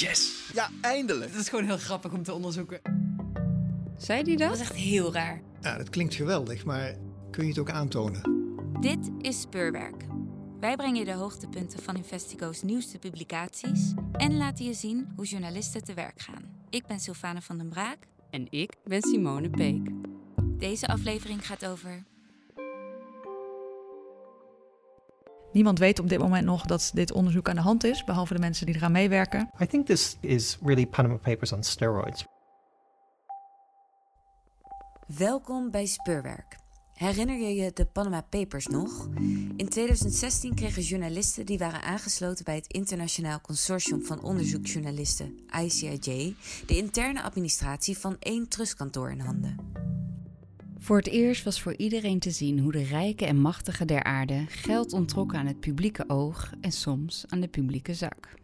Yes! Ja, eindelijk! Het is gewoon heel grappig om te onderzoeken. Zei die Dat dat? was echt heel raar. Ja, dat klinkt geweldig, maar kun je het ook aantonen? Dit is Speurwerk. Wij brengen je de hoogtepunten van Investigo's nieuwste publicaties en laten je zien hoe journalisten te werk gaan. Ik ben Sylvane van den Braak. En ik ben Simone Peek. Deze aflevering gaat over Niemand weet op dit moment nog dat dit onderzoek aan de hand is, behalve de mensen die eraan meewerken. I think this is really Panama Papers on steroids. Welkom bij Speurwerk. Herinner je je de Panama Papers nog? In 2016 kregen journalisten die waren aangesloten bij het Internationaal Consortium van Onderzoeksjournalisten, ICIJ, de interne administratie van één trustkantoor in handen. Voor het eerst was voor iedereen te zien hoe de rijken en machtigen der aarde geld ontrokken aan het publieke oog en soms aan de publieke zak.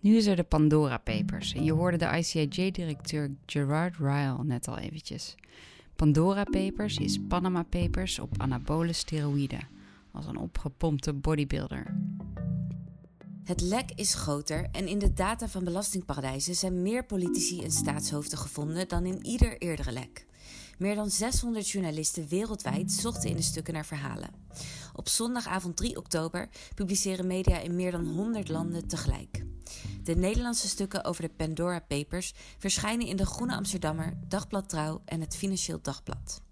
Nu is er de Pandora Papers en je hoorde de ICIJ-directeur Gerard Ryle net al eventjes. Pandora Papers is Panama Papers op anabole steroïden, als een opgepompte bodybuilder. Het lek is groter en in de data van belastingparadijzen zijn meer politici en staatshoofden gevonden dan in ieder eerdere lek. Meer dan 600 journalisten wereldwijd zochten in de stukken naar verhalen. Op zondagavond 3 oktober publiceren media in meer dan 100 landen tegelijk. De Nederlandse stukken over de Pandora Papers verschijnen in de Groene Amsterdammer, Dagblad Trouw en het Financieel Dagblad.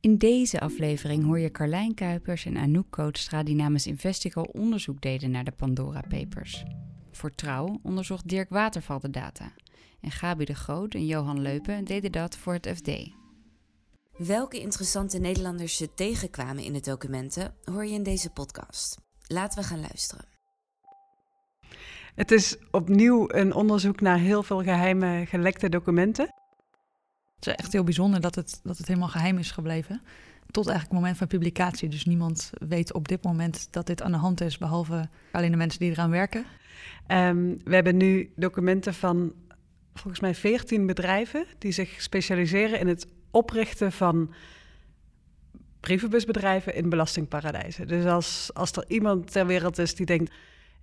In deze aflevering hoor je Carlijn Kuipers en Anouk Kootstra die namens Investigo onderzoek deden naar de Pandora Papers. Voor Trouw onderzocht Dirk Waterval de data. En Gabi de Groot en Johan Leupen deden dat voor het FD. Welke interessante Nederlanders ze tegenkwamen in de documenten hoor je in deze podcast. Laten we gaan luisteren. Het is opnieuw een onderzoek naar heel veel geheime gelekte documenten. Het is echt heel bijzonder dat het, dat het helemaal geheim is gebleven. Tot eigenlijk het moment van publicatie. Dus niemand weet op dit moment dat dit aan de hand is, behalve alleen de mensen die eraan werken. Ehm, we hebben nu documenten van volgens mij 14 bedrijven die zich specialiseren in het oprichten van brievenbusbedrijven in belastingparadijzen. Dus als, als er iemand ter wereld is die denkt: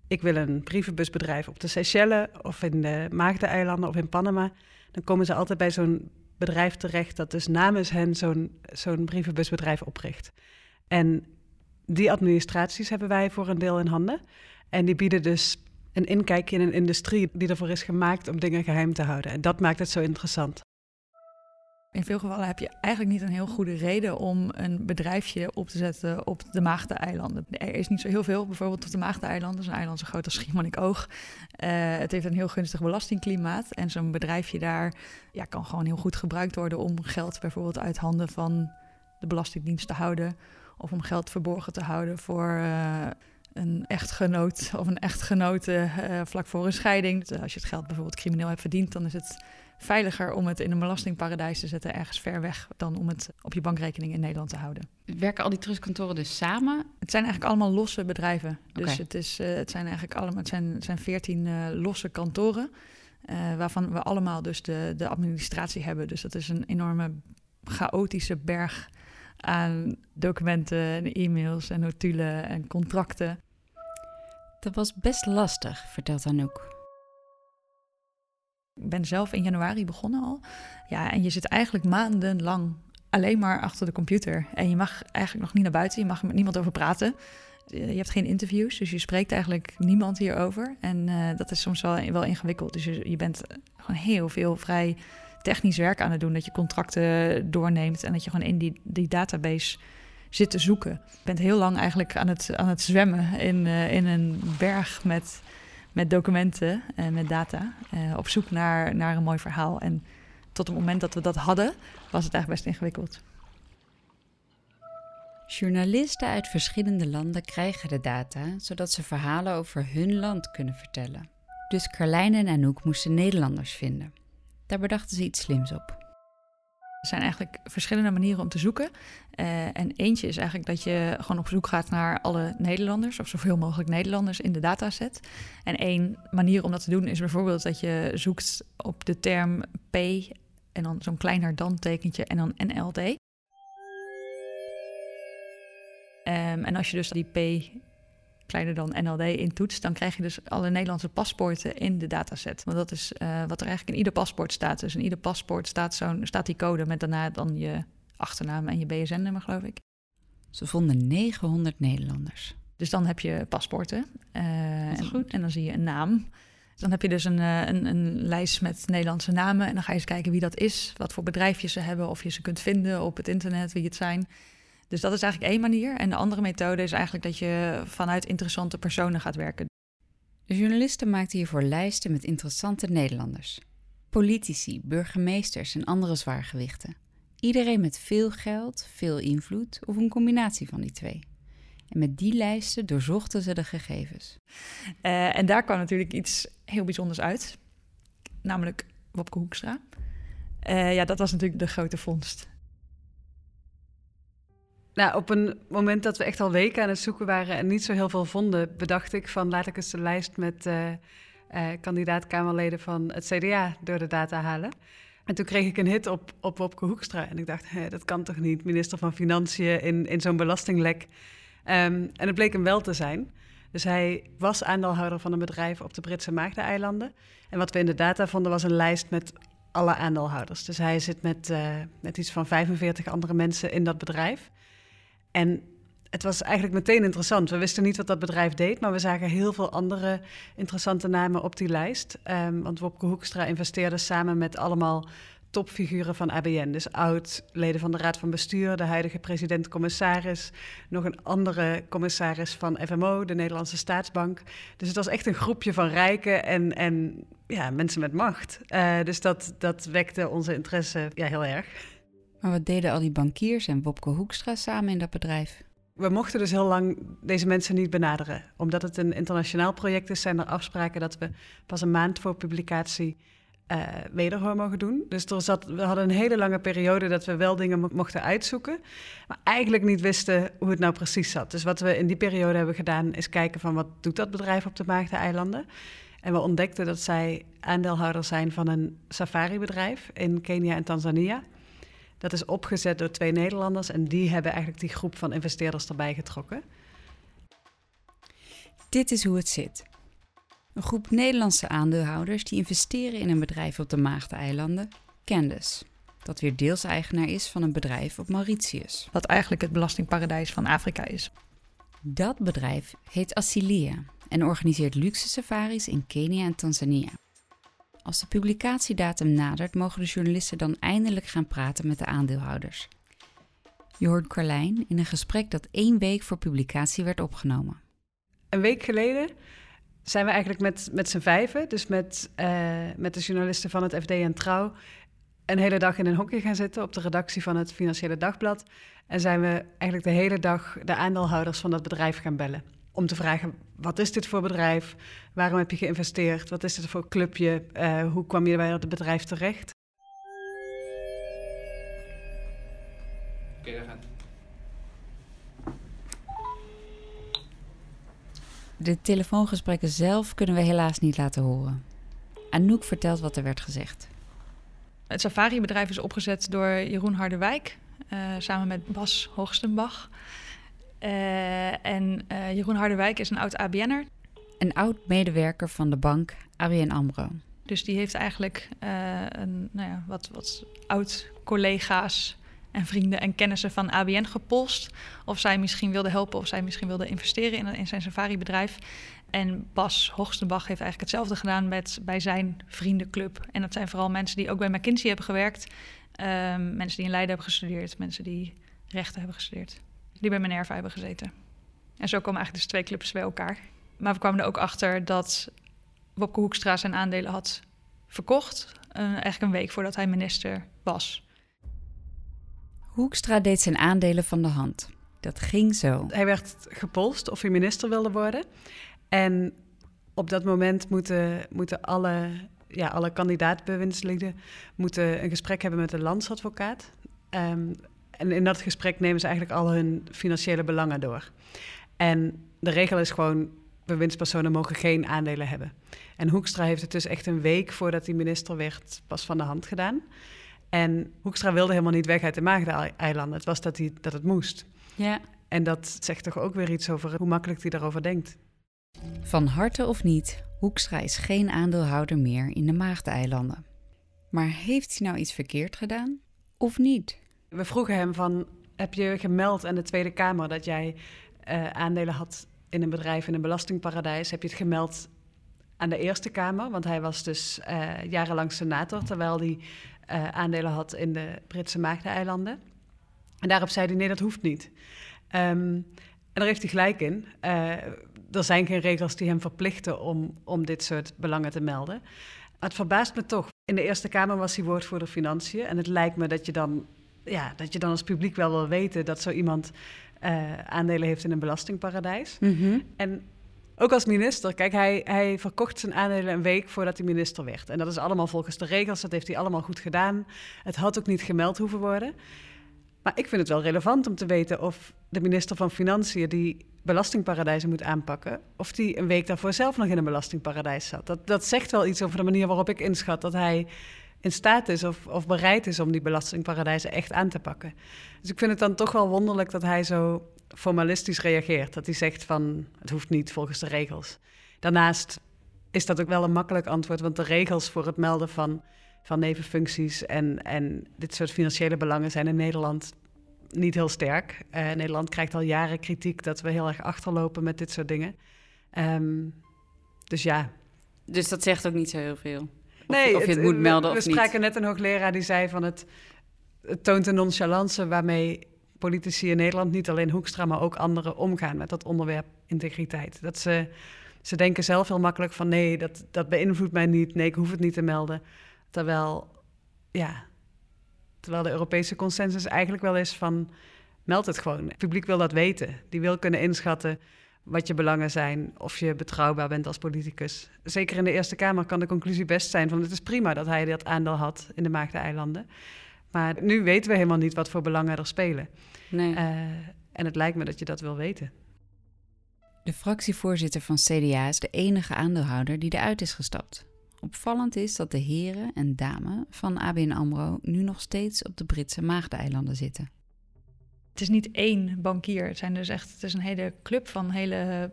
ik wil een brievenbusbedrijf op de Seychelles of in de Maagdeneilanden of in Panama, dan komen ze altijd bij zo'n bedrijf terecht dat dus namens hen zo'n zo'n brievenbusbedrijf opricht. En die administraties hebben wij voor een deel in handen. En die bieden dus een inkijkje in een industrie die ervoor is gemaakt om dingen geheim te houden. En dat maakt het zo interessant. In veel gevallen heb je eigenlijk niet een heel goede reden om een bedrijfje op te zetten op de Maagdeneilanden. Er is niet zo heel veel, bijvoorbeeld op de Maagdeneilanden. Is een eiland zo groot als Schiermonnikoog. Uh, het heeft een heel gunstig belastingklimaat. En zo'n bedrijfje daar ja, kan gewoon heel goed gebruikt worden om geld bijvoorbeeld uit handen van de Belastingdienst te houden. Of om geld verborgen te houden voor uh, een echtgenoot of een echtgenote uh, vlak voor een scheiding. Dus als je het geld bijvoorbeeld crimineel hebt verdiend, dan is het veiliger om het in een belastingparadijs te zetten, ergens ver weg, dan om het op je bankrekening in Nederland te houden. Werken al die trustkantoren dus samen? Het zijn eigenlijk allemaal losse bedrijven. Dus het, is, uh, het zijn eigenlijk allemaal, het zijn, het zijn 14 uh, losse kantoren, waarvan we allemaal dus de, de administratie hebben. Dus dat is een enorme chaotische berg aan documenten en e-mails en notulen en contracten. Dat was best lastig, vertelt Anouk. Ik ben zelf in januari begonnen al. Ja, en je zit eigenlijk maandenlang alleen maar achter de computer. En je mag eigenlijk nog niet naar buiten, je mag met niemand over praten. Je hebt geen interviews, dus je spreekt eigenlijk niemand hierover. En uh, dat is soms wel, wel ingewikkeld. Dus je, je bent gewoon heel veel vrij technisch werk aan het doen. Dat je contracten doorneemt en dat je gewoon in die, die database zit te zoeken. Je bent heel lang eigenlijk aan het, aan het zwemmen in, uh, in een berg met met documenten en met data. Uh, op zoek naar, naar een mooi verhaal. En tot het moment dat we dat hadden, was het eigenlijk best ingewikkeld. Journalisten uit verschillende landen krijgen de data, zodat ze verhalen over hun land kunnen vertellen. Dus Carlijn en Anouk moesten Nederlanders vinden. Daar bedachten ze iets slims op. Er zijn eigenlijk verschillende manieren om te zoeken. Uh, en eentje is eigenlijk dat je gewoon op zoek gaat naar alle Nederlanders, of zoveel mogelijk Nederlanders in de dataset. En één manier om dat te doen is bijvoorbeeld dat je zoekt op de term P en dan zo'n kleiner dan tekentje en dan NLD. Um, en als je dus die P kleiner dan NLD intoetst, dan krijg je dus alle Nederlandse paspoorten in de dataset. Want dat is uh, wat er eigenlijk in ieder paspoort staat. Dus in ieder paspoort staat, zo'n, staat die code met daarna dan je achternaam en je BSN-nummer, geloof ik. Ze vonden 900 Nederlanders. Dus dan heb je paspoorten. Uh, en, goed. en dan zie je een naam. Dan heb je dus een, een, een, lijst met Nederlandse namen. En dan ga je eens kijken wie dat is, wat voor bedrijfjes ze hebben, of je ze kunt vinden op het internet, wie het zijn. Dus dat is eigenlijk één manier. En de andere methode is eigenlijk dat je vanuit interessante personen gaat werken. De journalisten maakten hiervoor lijsten met interessante Nederlanders. Politici, burgemeesters en andere zwaargewichten. Iedereen met veel geld, veel invloed of een combinatie van die twee. En met die lijsten doorzochten ze de gegevens. Uh, en daar kwam natuurlijk iets heel bijzonders uit, namelijk Wopke Hoekstra. Uh, ja, dat was natuurlijk de grote vondst. Nou, op een moment dat we echt al weken aan het zoeken waren en niet zo heel veel vonden, bedacht ik van laat ik eens de lijst met uh, kandidaat-Kamerleden van het CDA door de data halen. En toen kreeg ik een hit op, op Wopke Hoekstra. En ik dacht, dat kan toch niet, minister van Financiën in, in zo'n belastinglek. Um, en het bleek hem wel te zijn. Dus hij was aandeelhouder van een bedrijf op de Britse Maagdeneilanden. En wat we in de data vonden was een lijst met alle aandeelhouders. Dus hij zit met, uh, met iets van 45 andere mensen in dat bedrijf. En het was eigenlijk meteen interessant. We wisten niet wat dat bedrijf deed, maar we zagen heel veel andere interessante namen op die lijst. Um, want Wopke Hoekstra investeerde samen met allemaal topfiguren van ABN. Dus oud-leden van de Raad van Bestuur, de huidige president-commissaris, nog een andere commissaris van FMO, de Nederlandse Staatsbank. Dus het was echt een groepje van rijken en, en ja, mensen met macht. Uh, dus dat, dat wekte onze interesse ja, heel erg. Maar wat deden al die bankiers en Wopke Hoekstra samen in dat bedrijf? We mochten dus heel lang deze mensen niet benaderen. Omdat het een internationaal project is, zijn er afspraken dat we pas een maand voor publicatie uh, wederhoor mogen doen. Dus er zat, we hadden een hele lange periode dat we wel dingen mochten uitzoeken, maar eigenlijk niet wisten hoe het nou precies zat. Dus wat we in die periode hebben gedaan, is kijken van wat doet dat bedrijf op de Maagdeneilanden. En we ontdekten dat zij aandeelhouder zijn van een safari-bedrijf in Kenia en Tanzania. Dat is opgezet door twee Nederlanders en die hebben eigenlijk die groep van investeerders erbij getrokken. Dit is hoe het zit. Een groep Nederlandse aandeelhouders die investeren in een bedrijf op de Maagdeneilanden, Candace, dat weer deels eigenaar is van een bedrijf op Mauritius. Wat eigenlijk het belastingparadijs van Afrika is. Dat bedrijf heet Asilia en organiseert luxe safaris in Kenia en Tanzania. Als de publicatiedatum nadert, mogen de journalisten dan eindelijk gaan praten met de aandeelhouders. Je hoort Carlijn in een gesprek dat één week voor publicatie werd opgenomen. Een week geleden zijn we eigenlijk met, met z'n vijven, dus met, uh, met de journalisten van het FD en Trouw, een hele dag in een hokje gaan zitten op de redactie van het Financiële Dagblad. En zijn we eigenlijk de hele dag de aandeelhouders van dat bedrijf gaan bellen om te vragen: wat is dit voor bedrijf? Waarom heb je geïnvesteerd? Wat is dit voor clubje? Uh, hoe kwam je bij het bedrijf terecht? Oké, okay, gaat. De telefoongesprekken zelf kunnen we helaas niet laten horen. Anouk vertelt wat er werd gezegd. Het safari-bedrijf is opgezet door Jeroen Harderwijk, uh, samen met Bas Hoogstenbach. Uh, en uh, Jeroen Harderwijk is een oud ABN'er. Een oud medewerker van de bank ABN AMRO. Dus die heeft eigenlijk uh, een, nou ja, wat, wat oud collega's en vrienden en kennissen van ABN gepolst. Of zij misschien wilden helpen of zij misschien wilden investeren in, in zijn safari-bedrijf. En Bas Hoogstenbach heeft eigenlijk hetzelfde gedaan met, bij zijn vriendenclub. En dat zijn vooral mensen die ook bij McKinsey hebben gewerkt. Um, mensen die in Leiden hebben gestudeerd. Mensen die rechten hebben gestudeerd die bij Minerva hebben gezeten. En zo komen eigenlijk dus twee clubs bij elkaar. Maar we kwamen er ook achter dat Wopke Hoekstra zijn aandelen had verkocht. Uh, eigenlijk een week voordat hij minister was. Hoekstra deed zijn aandelen van de hand. Dat ging zo. Hij werd gepolst of hij minister wilde worden. En op dat moment moeten, moeten alle, ja, alle kandidaatbewindslieden moeten een gesprek hebben met de landsadvocaat. Um, en in dat gesprek nemen ze eigenlijk al hun financiële belangen door. En de regel is gewoon, bewindspersonen mogen geen aandelen hebben. En Hoekstra heeft het dus echt een week voordat hij minister werd pas van de hand gedaan. En Hoekstra wilde helemaal niet weg uit de Maagdeneilanden. Het was dat, hij, dat het moest. Ja. En dat zegt toch ook weer iets over hoe makkelijk hij daarover denkt. Van harte of niet, Hoekstra is geen aandeelhouder meer in de Maagdeneilanden. Maar heeft hij nou iets verkeerd gedaan of niet? We vroegen hem van, heb je gemeld aan de Tweede Kamer dat jij uh, aandelen had in een bedrijf in een belastingparadijs? Heb je het gemeld aan de Eerste Kamer? Want hij was dus uh, jarenlang senator, terwijl hij uh, aandelen had in de Britse Maagdeneilanden. En daarop zei hij, nee, dat hoeft niet. Um, en daar heeft hij gelijk in. er zijn geen regels die hem verplichten om, om dit soort belangen te melden. Het verbaast me toch. In de Eerste Kamer was hij woordvoerder financiën. En het lijkt me dat je dan, ja, dat je dan als publiek wel wil weten dat zo iemand uh, aandelen heeft in een belastingparadijs. Mm -hmm. En ook als minister, kijk, hij, hij verkocht zijn aandelen een week voordat hij minister werd. En dat is allemaal volgens de regels, dat heeft hij allemaal goed gedaan. Het had ook niet gemeld hoeven worden. Maar ik vind het wel relevant om te weten of de minister van Financiën die belastingparadijzen moet aanpakken, of die een week daarvoor zelf nog in een belastingparadijs zat. Dat, dat zegt wel iets over de manier waarop ik inschat dat hij in staat is of, of bereid is om die belastingparadijzen echt aan te pakken. Dus ik vind het dan toch wel wonderlijk dat hij zo formalistisch reageert. Dat hij zegt van het hoeft niet volgens de regels. Daarnaast is dat ook wel een makkelijk antwoord, want de regels voor het melden van, van nevenfuncties en, en dit soort financiële belangen zijn in Nederland niet heel sterk. Uh, Nederland krijgt al jaren kritiek dat we heel erg achterlopen met dit soort dingen. Um, dus ja. Dus dat zegt ook niet zo heel veel? Nee, of je het, moet melden we, of niet. We spraken net een hoogleraar die zei van het, het toont een nonchalance waarmee politici in Nederland, niet alleen Hoekstra, maar ook anderen omgaan met dat onderwerp integriteit. Dat ze, ze denken zelf heel makkelijk van nee, dat, dat beïnvloedt mij niet, nee, ik hoef het niet te melden. Terwijl, ja, terwijl de Europese consensus eigenlijk wel is van meld het gewoon. Het publiek wil dat weten. Die wil kunnen inschatten wat je belangen zijn, of je betrouwbaar bent als politicus. Zeker in de Eerste Kamer kan de conclusie best zijn van het is prima dat hij dat aandeel had in de Maagdeneilanden. Maar nu weten we helemaal niet wat voor belangen er spelen. Nee. Uh, en het lijkt me dat je dat wil weten. De fractievoorzitter van CDA is de enige aandeelhouder die eruit is gestapt. Opvallend is dat de heren en dame van ABN AMRO nu nog steeds op de Britse Maagdeneilanden zitten het is niet één bankier. Het zijn dus echt, het is een hele club van hele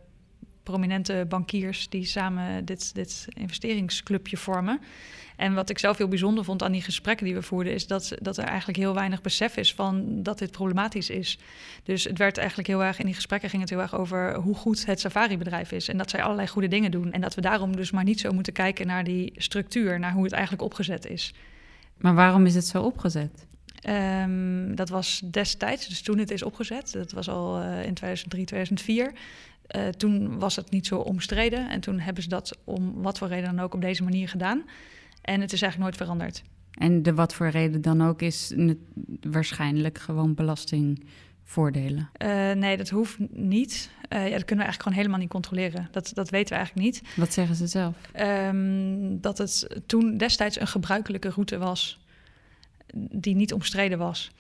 prominente bankiers die samen dit, dit investeringsclubje vormen. En wat ik zelf heel bijzonder vond aan die gesprekken die we voerden, is dat, dat er eigenlijk heel weinig besef is van dat dit problematisch is. Dus het werd eigenlijk heel erg, in die gesprekken ging het heel erg over hoe goed het safari-bedrijf is. En dat zij allerlei goede dingen doen. En dat we daarom dus maar niet zo moeten kijken naar die structuur, naar hoe het eigenlijk opgezet is. Maar waarom is het zo opgezet? Um, dat was destijds, dus toen het is opgezet. Dat was al uh, in 2003, 2004. Uh, toen was het niet zo omstreden. En toen hebben ze dat om wat voor reden dan ook op deze manier gedaan. En het is eigenlijk nooit veranderd. En de wat voor reden dan ook is waarschijnlijk gewoon belastingvoordelen? Uh, nee, dat hoeft niet. Uh, ja, dat kunnen we eigenlijk gewoon helemaal niet controleren. Dat, dat weten we eigenlijk niet. Wat zeggen ze zelf? Um, dat het toen destijds een gebruikelijke route was die niet omstreden was.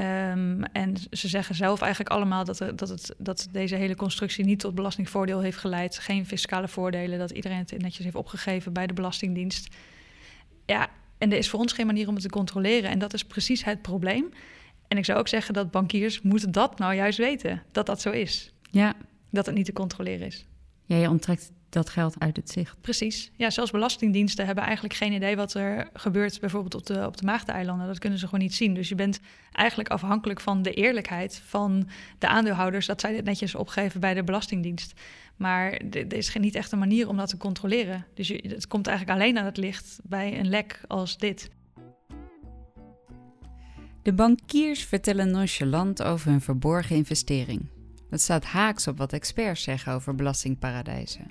Um, en ze zeggen zelf eigenlijk allemaal dat, er, dat, het, dat deze hele constructie niet tot belastingvoordeel heeft geleid. Geen fiscale voordelen, dat iedereen het netjes heeft opgegeven bij de Belastingdienst. Ja, en er is voor ons geen manier om het te controleren. En dat is precies het probleem. En ik zou ook zeggen dat bankiers moeten dat nou juist weten, dat dat zo is. Ja. Dat het niet te controleren is. Ja, je onttrekt dat geld uit het zicht. Precies. Ja, zelfs belastingdiensten hebben eigenlijk geen idee wat er gebeurt, bijvoorbeeld op de, op de Maagdeneilanden. Dat kunnen ze gewoon niet zien. Dus je bent eigenlijk afhankelijk van de eerlijkheid van de aandeelhouders, dat zij dit netjes opgeven bij de Belastingdienst. Maar er is niet echt een manier om dat te controleren. Dus je, het komt eigenlijk alleen aan het licht bij een lek als dit. De bankiers vertellen nonchalant over hun verborgen investering. Dat staat haaks op wat experts zeggen over belastingparadijzen.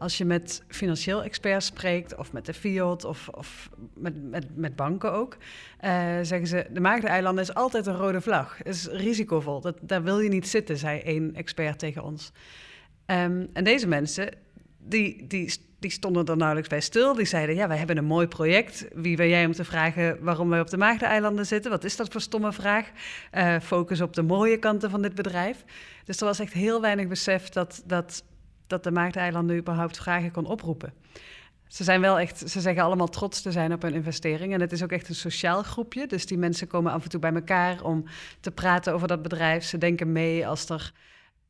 Als je met financieel experts spreekt, of met de Fiat, of, of met, met, met banken ook, uh, zeggen ze: de Maagdeneilanden is altijd een rode vlag. Het is risicovol. Dat, daar wil je niet zitten, zei één expert tegen ons. Um, en deze mensen, die, die, die stonden er nauwelijks bij stil. Die zeiden: Ja, wij hebben een mooi project. Wie ben jij om te vragen waarom wij op de Maagdeneilanden zitten? Wat is dat voor stomme vraag? Uh, focus op de mooie kanten van dit bedrijf. Dus er was echt heel weinig besef dat. dat dat de Maagdeilanden überhaupt vragen kon oproepen. Ze zijn wel echt, ze zeggen allemaal trots te zijn op hun investering. En het is ook echt een sociaal groepje. Dus die mensen komen af en toe bij elkaar om te praten over dat bedrijf. Ze denken mee als er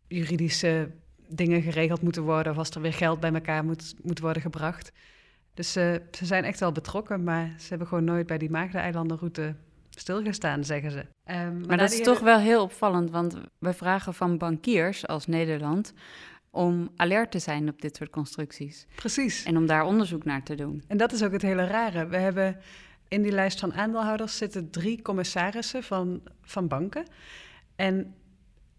juridische dingen geregeld moeten worden of als er weer geld bij elkaar moet, moet worden gebracht. Dus uh, ze zijn echt wel betrokken, maar ze hebben gewoon nooit bij die Maagdeneilandenroute stilgestaan, zeggen ze. Um, maar, maar dat is toch wel heel opvallend, want we vragen van bankiers als Nederland om alert te zijn op dit soort constructies. Precies. En om daar onderzoek naar te doen. En dat is ook het hele rare. We hebben in die lijst van aandeelhouders zitten drie commissarissen van, van banken. En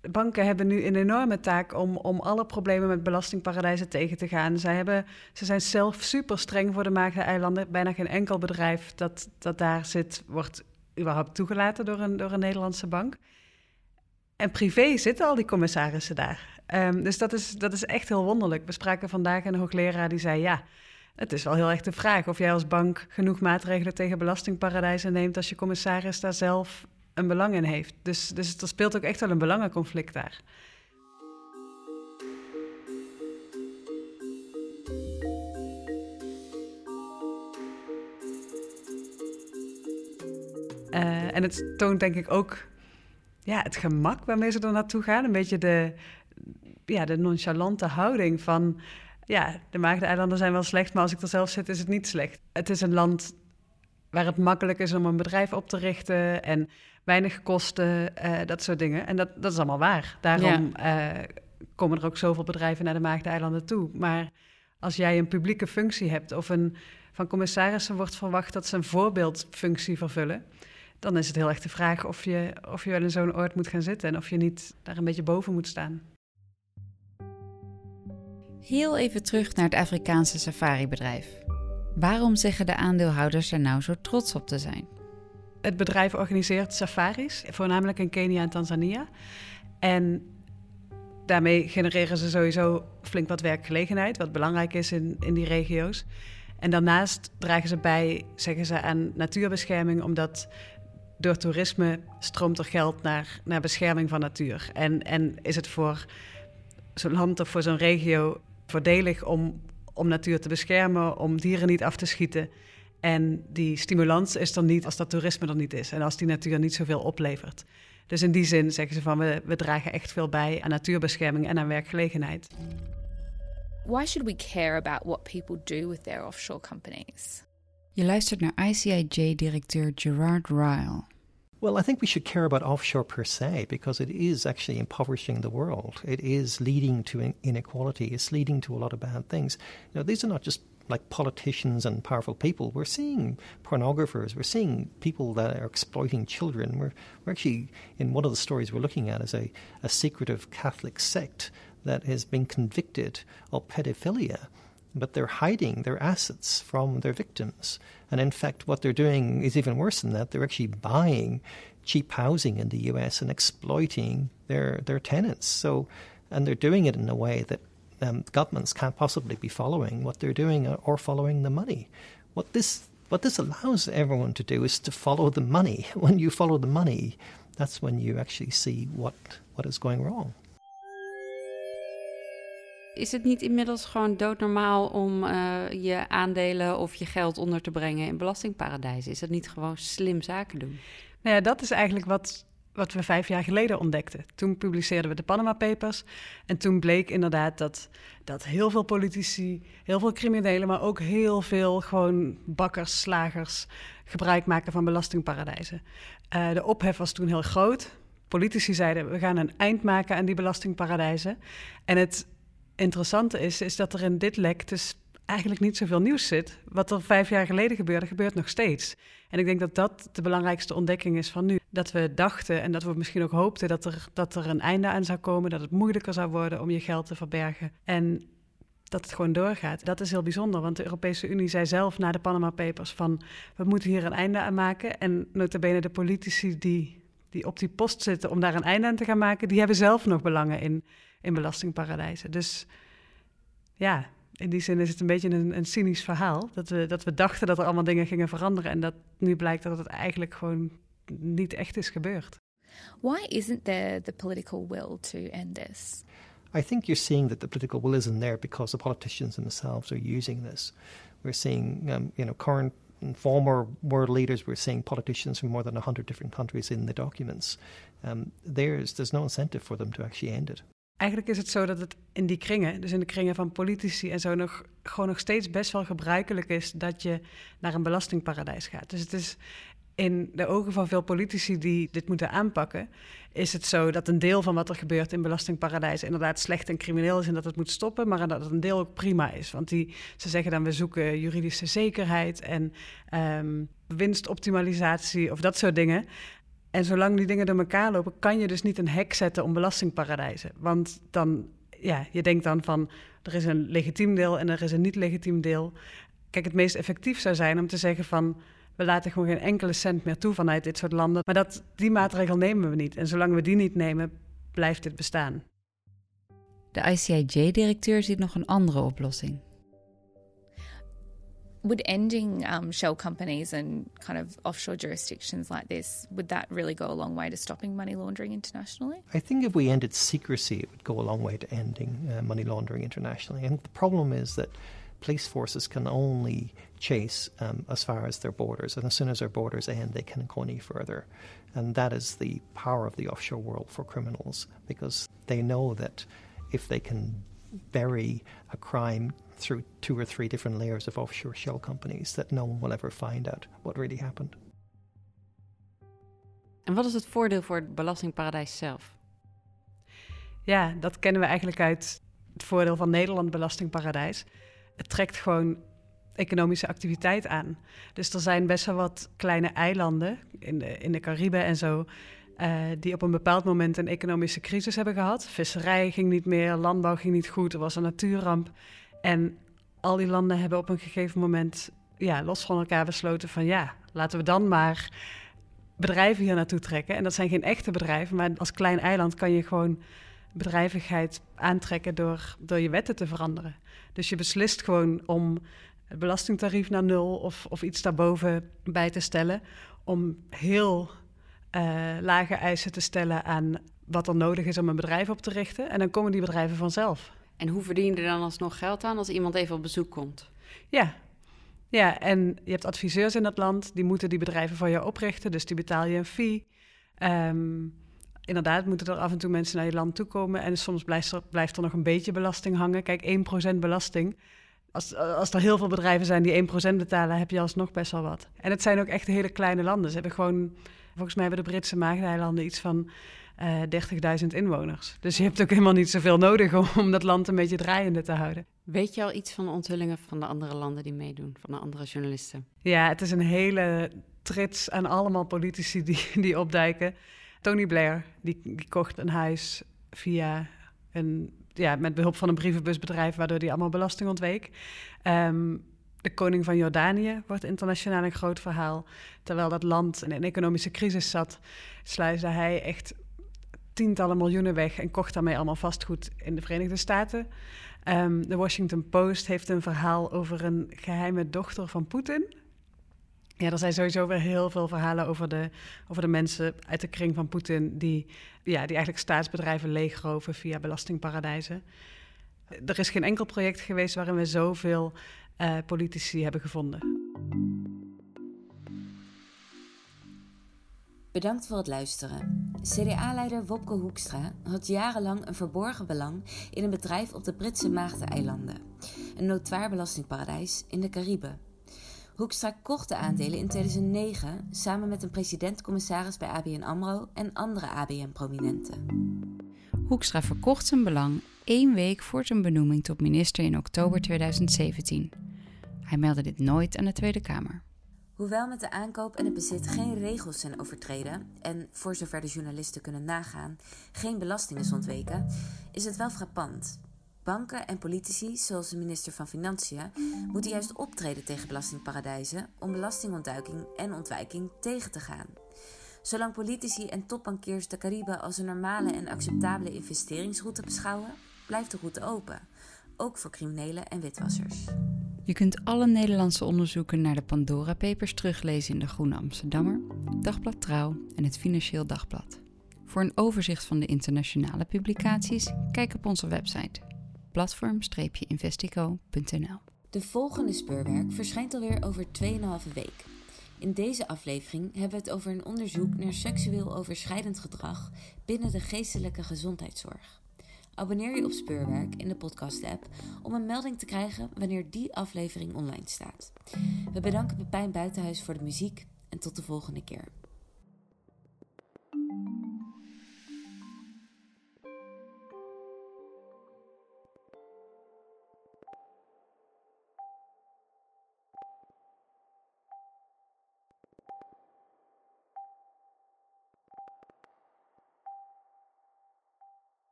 banken hebben nu een enorme taak om, om alle problemen met belastingparadijzen tegen te gaan. Zij hebben, ze zijn zelf super streng voor de Maagdeneilanden. Bijna geen enkel bedrijf dat, dat daar zit, wordt überhaupt toegelaten door een, door een Nederlandse bank. En privé zitten al die commissarissen daar. Um, dus dat is, dat is echt heel wonderlijk. We spraken vandaag een hoogleraar die zei: Ja, het is wel heel erg de vraag of jij als bank genoeg maatregelen tegen belastingparadijzen neemt als je commissaris daar zelf een belang in heeft. Dus, dus er speelt ook echt wel een belangenconflict daar. Uh, en het toont denk ik ook ja, het gemak waarmee ze er naartoe gaan. Een beetje de, ja, de nonchalante houding van... ja, de Maagdeneilanden zijn wel slecht, maar als ik er zelf zit is het niet slecht. Het is een land waar het makkelijk is om een bedrijf op te richten... en weinig kosten, uh, dat soort dingen. En dat, dat is allemaal waar. Daarom uh, komen er ook zoveel bedrijven naar de Maagdeneilanden toe. Maar als jij een publieke functie hebt of een, van commissarissen wordt verwacht dat ze een voorbeeldfunctie vervullen, dan is het heel erg de vraag of je, of je wel in zo'n oord moet gaan zitten en of je niet daar een beetje boven moet staan. Heel even terug naar het Afrikaanse safaribedrijf. Waarom zeggen de aandeelhouders er nou zo trots op te zijn? Het bedrijf organiseert safaris, voornamelijk in Kenia en Tanzania. En daarmee genereren ze sowieso flink wat werkgelegenheid, wat belangrijk is in, in die regio's. En daarnaast dragen ze bij, zeggen ze, aan natuurbescherming, omdat door toerisme stroomt er geld naar, naar bescherming van natuur. En, en is het voor zo'n land of voor zo'n regio voordelig om, om natuur te beschermen, om dieren niet af te schieten. En die stimulans is er niet als dat toerisme er niet is en als die natuur niet zoveel oplevert. Dus in die zin zeggen ze van we, we dragen echt veel bij aan natuurbescherming en aan werkgelegenheid. Why should we care about what people do with their offshore companies? Je luistert naar ICIJ-directeur Gerard Ryle. Well, I think we should care about offshore per se because it is actually impoverishing the world. It is leading to inequality. It's leading to a lot of bad things. Know, these are not just like politicians and powerful people. We're seeing pornographers. We're seeing people that are exploiting children. We're, we're actually, in one of the stories we're looking at, is a, a secretive Catholic sect that has been convicted of pedophilia but they're hiding their assets from their victims. And in fact, what they're doing is even worse than that. They're actually buying cheap housing in the US and exploiting their, their tenants. So, and they're doing it in a way that um, governments can't possibly be following what they're doing or following the money. What this what this allows everyone to do is to follow the money. When you follow the money, that's when you actually see what what is going wrong. Is het niet inmiddels gewoon doodnormaal om uh, je aandelen of je geld onder te brengen in belastingparadijzen? Is dat niet gewoon slim zaken doen? Nou ja, dat is eigenlijk wat, wat we vijf jaar geleden ontdekten. Toen publiceerden we de Panama Papers. En toen bleek inderdaad dat, dat heel veel politici, heel veel criminelen, maar ook heel veel gewoon bakkers, slagers gebruik maken van belastingparadijzen. Uh, de ophef was toen heel groot. Politici zeiden: we gaan een eind maken aan die belastingparadijzen. En het interessante is, is dat er in dit lek dus eigenlijk niet zoveel nieuws zit. Wat er vijf jaar geleden gebeurde, gebeurt nog steeds. En ik denk dat dat de belangrijkste ontdekking is van nu. Dat we dachten en dat we misschien ook hoopten dat er, dat er een einde aan zou komen, dat het moeilijker zou worden om je geld te verbergen. En dat het gewoon doorgaat. Dat is heel bijzonder, want de Europese Unie zei zelf na de Panama Papers van... we moeten hier een einde aan maken. En notabene de politici die, die op die post zitten om daar een einde aan te gaan maken... die hebben zelf nog belangen in in belastingparadijzen. Dus ja, in die zin is het een beetje een, een cynisch verhaal. Dat we, dat we dachten dat er allemaal dingen gingen veranderen en dat nu blijkt dat het eigenlijk gewoon niet echt is gebeurd. Why isn't there the political will to end this? I think you're seeing that the political will isn't there because the politicians themselves are using this. We're seeing, um, you know, current former world leaders. We're seeing politicians from more than 100 different countries in the documents. Um, there's, there's no incentive for them to actually end it. Eigenlijk is het zo dat het in die kringen, dus in de kringen van politici en zo, nog, gewoon nog steeds best wel gebruikelijk is dat je naar een belastingparadijs gaat. Dus het is in de ogen van veel politici die dit moeten aanpakken, is het zo dat een deel van wat er gebeurt in belastingparadijzen inderdaad slecht en crimineel is en dat het moet stoppen, maar dat een deel ook prima is. Want die, ze zeggen dan we zoeken juridische zekerheid en um, winstoptimalisatie of dat soort dingen. En zolang die dingen door elkaar lopen, kan je dus niet een hek zetten om belastingparadijzen. Want dan, ja, je denkt dan van er is een legitiem deel en er is een niet legitiem deel. Kijk, het meest effectief zou zijn om te zeggen van we laten gewoon geen enkele cent meer toe vanuit dit soort landen. Maar dat, die maatregel nemen we niet. En zolang we die niet nemen, blijft dit bestaan. De ICIJ-directeur ziet nog een andere oplossing. Would ending um, shell companies and kind of offshore jurisdictions like this, would that really go a long way to stopping money laundering internationally? I think if we ended secrecy, it would go a long way to ending uh, money laundering internationally. And the problem is that police forces can only chase um, as far as their borders, and as soon as their borders end, they can go any further. And that is the power of the offshore world for criminals because they know that if they can bury a crime through two or three different layers of offshore shell companies, that no one will ever find out what really happened. En wat is het voordeel voor het belastingparadijs zelf? Ja, dat kennen we eigenlijk uit het voordeel van Nederland belastingparadijs. Het trekt gewoon economische activiteit aan. Dus er zijn best wel wat kleine eilanden in de, in de Cariben en zo. Uh, die op een bepaald moment een economische crisis hebben gehad. Visserij ging niet meer, landbouw ging niet goed, er was een natuurramp. En al die landen hebben op een gegeven moment ja, los van elkaar besloten van ja, laten we dan maar bedrijven hier naartoe trekken. En dat zijn geen echte bedrijven, maar als klein eiland kan je gewoon bedrijvigheid aantrekken door, door je wetten te veranderen. Dus je beslist gewoon om het belastingtarief naar nul of, of iets daarboven bij te stellen. Om heel uh, lage eisen te stellen aan wat er nodig is om een bedrijf op te richten. En dan komen die bedrijven vanzelf. En hoe verdien je er dan alsnog geld aan als iemand even op bezoek komt? Ja, ja, en je hebt adviseurs in dat land, die moeten die bedrijven voor je oprichten, dus die betaal je een fee. Um, inderdaad moeten er af en toe mensen naar je land toe komen. En soms blijft er, blijft er nog een beetje belasting hangen. Kijk, 1% belasting. Als, als er heel veel bedrijven zijn die 1% betalen, heb je alsnog best wel wat. En het zijn ook echt hele kleine landen. Ze hebben gewoon, volgens mij hebben de Britse Maagdeilanden iets van uh, eh, 30.000 inwoners. Dus je hebt ook helemaal niet zoveel nodig om, om dat land een beetje draaiende te houden. Weet je al iets van de onthullingen van de andere landen die meedoen, van de andere journalisten? Ja, het is een hele trits aan allemaal politici die, die opduiken. Tony Blair, die, die kocht een huis via een, ja, met behulp van een brievenbusbedrijf, waardoor hij allemaal belasting ontweek. Ehm, de koning van Jordanië wordt internationaal een groot verhaal. Terwijl dat land in een economische crisis zat, sluisde hij echt tientallen miljoenen weg en kocht daarmee allemaal vastgoed in de Verenigde Staten. Um, de Washington Post heeft een verhaal over een geheime dochter van Poetin. Ja, er zijn sowieso weer heel veel verhalen over de, over de mensen uit de kring van Poetin die, ja, die eigenlijk staatsbedrijven leegroven via belastingparadijzen. Er is geen enkel project geweest waarin we zoveel uh, politici hebben gevonden. Bedankt voor het luisteren. CDA-leider Wopke Hoekstra had jarenlang een verborgen belang in een bedrijf op de Britse Maagdeneilanden, een notoir belastingparadijs in de Cariben. Hoekstra kocht de aandelen in 2009 samen met een president-commissaris bij ABN AMRO en andere ABN-prominenten. Hoekstra verkocht zijn belang één week voor zijn benoeming tot minister in oktober 2017. Hij meldde dit nooit aan de Tweede Kamer. Hoewel met de aankoop en het bezit geen regels zijn overtreden en, voor zover de journalisten kunnen nagaan, geen belasting is ontweken, is het wel frappant Banken en politici, zoals de minister van Financiën, moeten juist optreden tegen belastingparadijzen om belastingontduiking en ontwijking tegen te gaan. Zolang politici en topbankiers de Cariben als een normale en acceptabele investeringsroute beschouwen, blijft de route open, ook voor criminelen en witwassers. Je kunt alle Nederlandse onderzoeken naar de Pandora Papers teruglezen in de Groene Amsterdammer, Dagblad Trouw en het Financieel Dagblad. Voor een overzicht van de internationale publicaties, kijk op onze website platform-investico.nl. De volgende speurwerk verschijnt alweer over 2,5 week. In deze aflevering hebben we het over een onderzoek naar seksueel overschrijdend gedrag binnen de geestelijke gezondheidszorg. Abonneer je op Speurwerk in de podcast-app om een melding te krijgen wanneer die aflevering online staat. We bedanken Pepijn Buitenhuis voor de muziek en tot de volgende keer.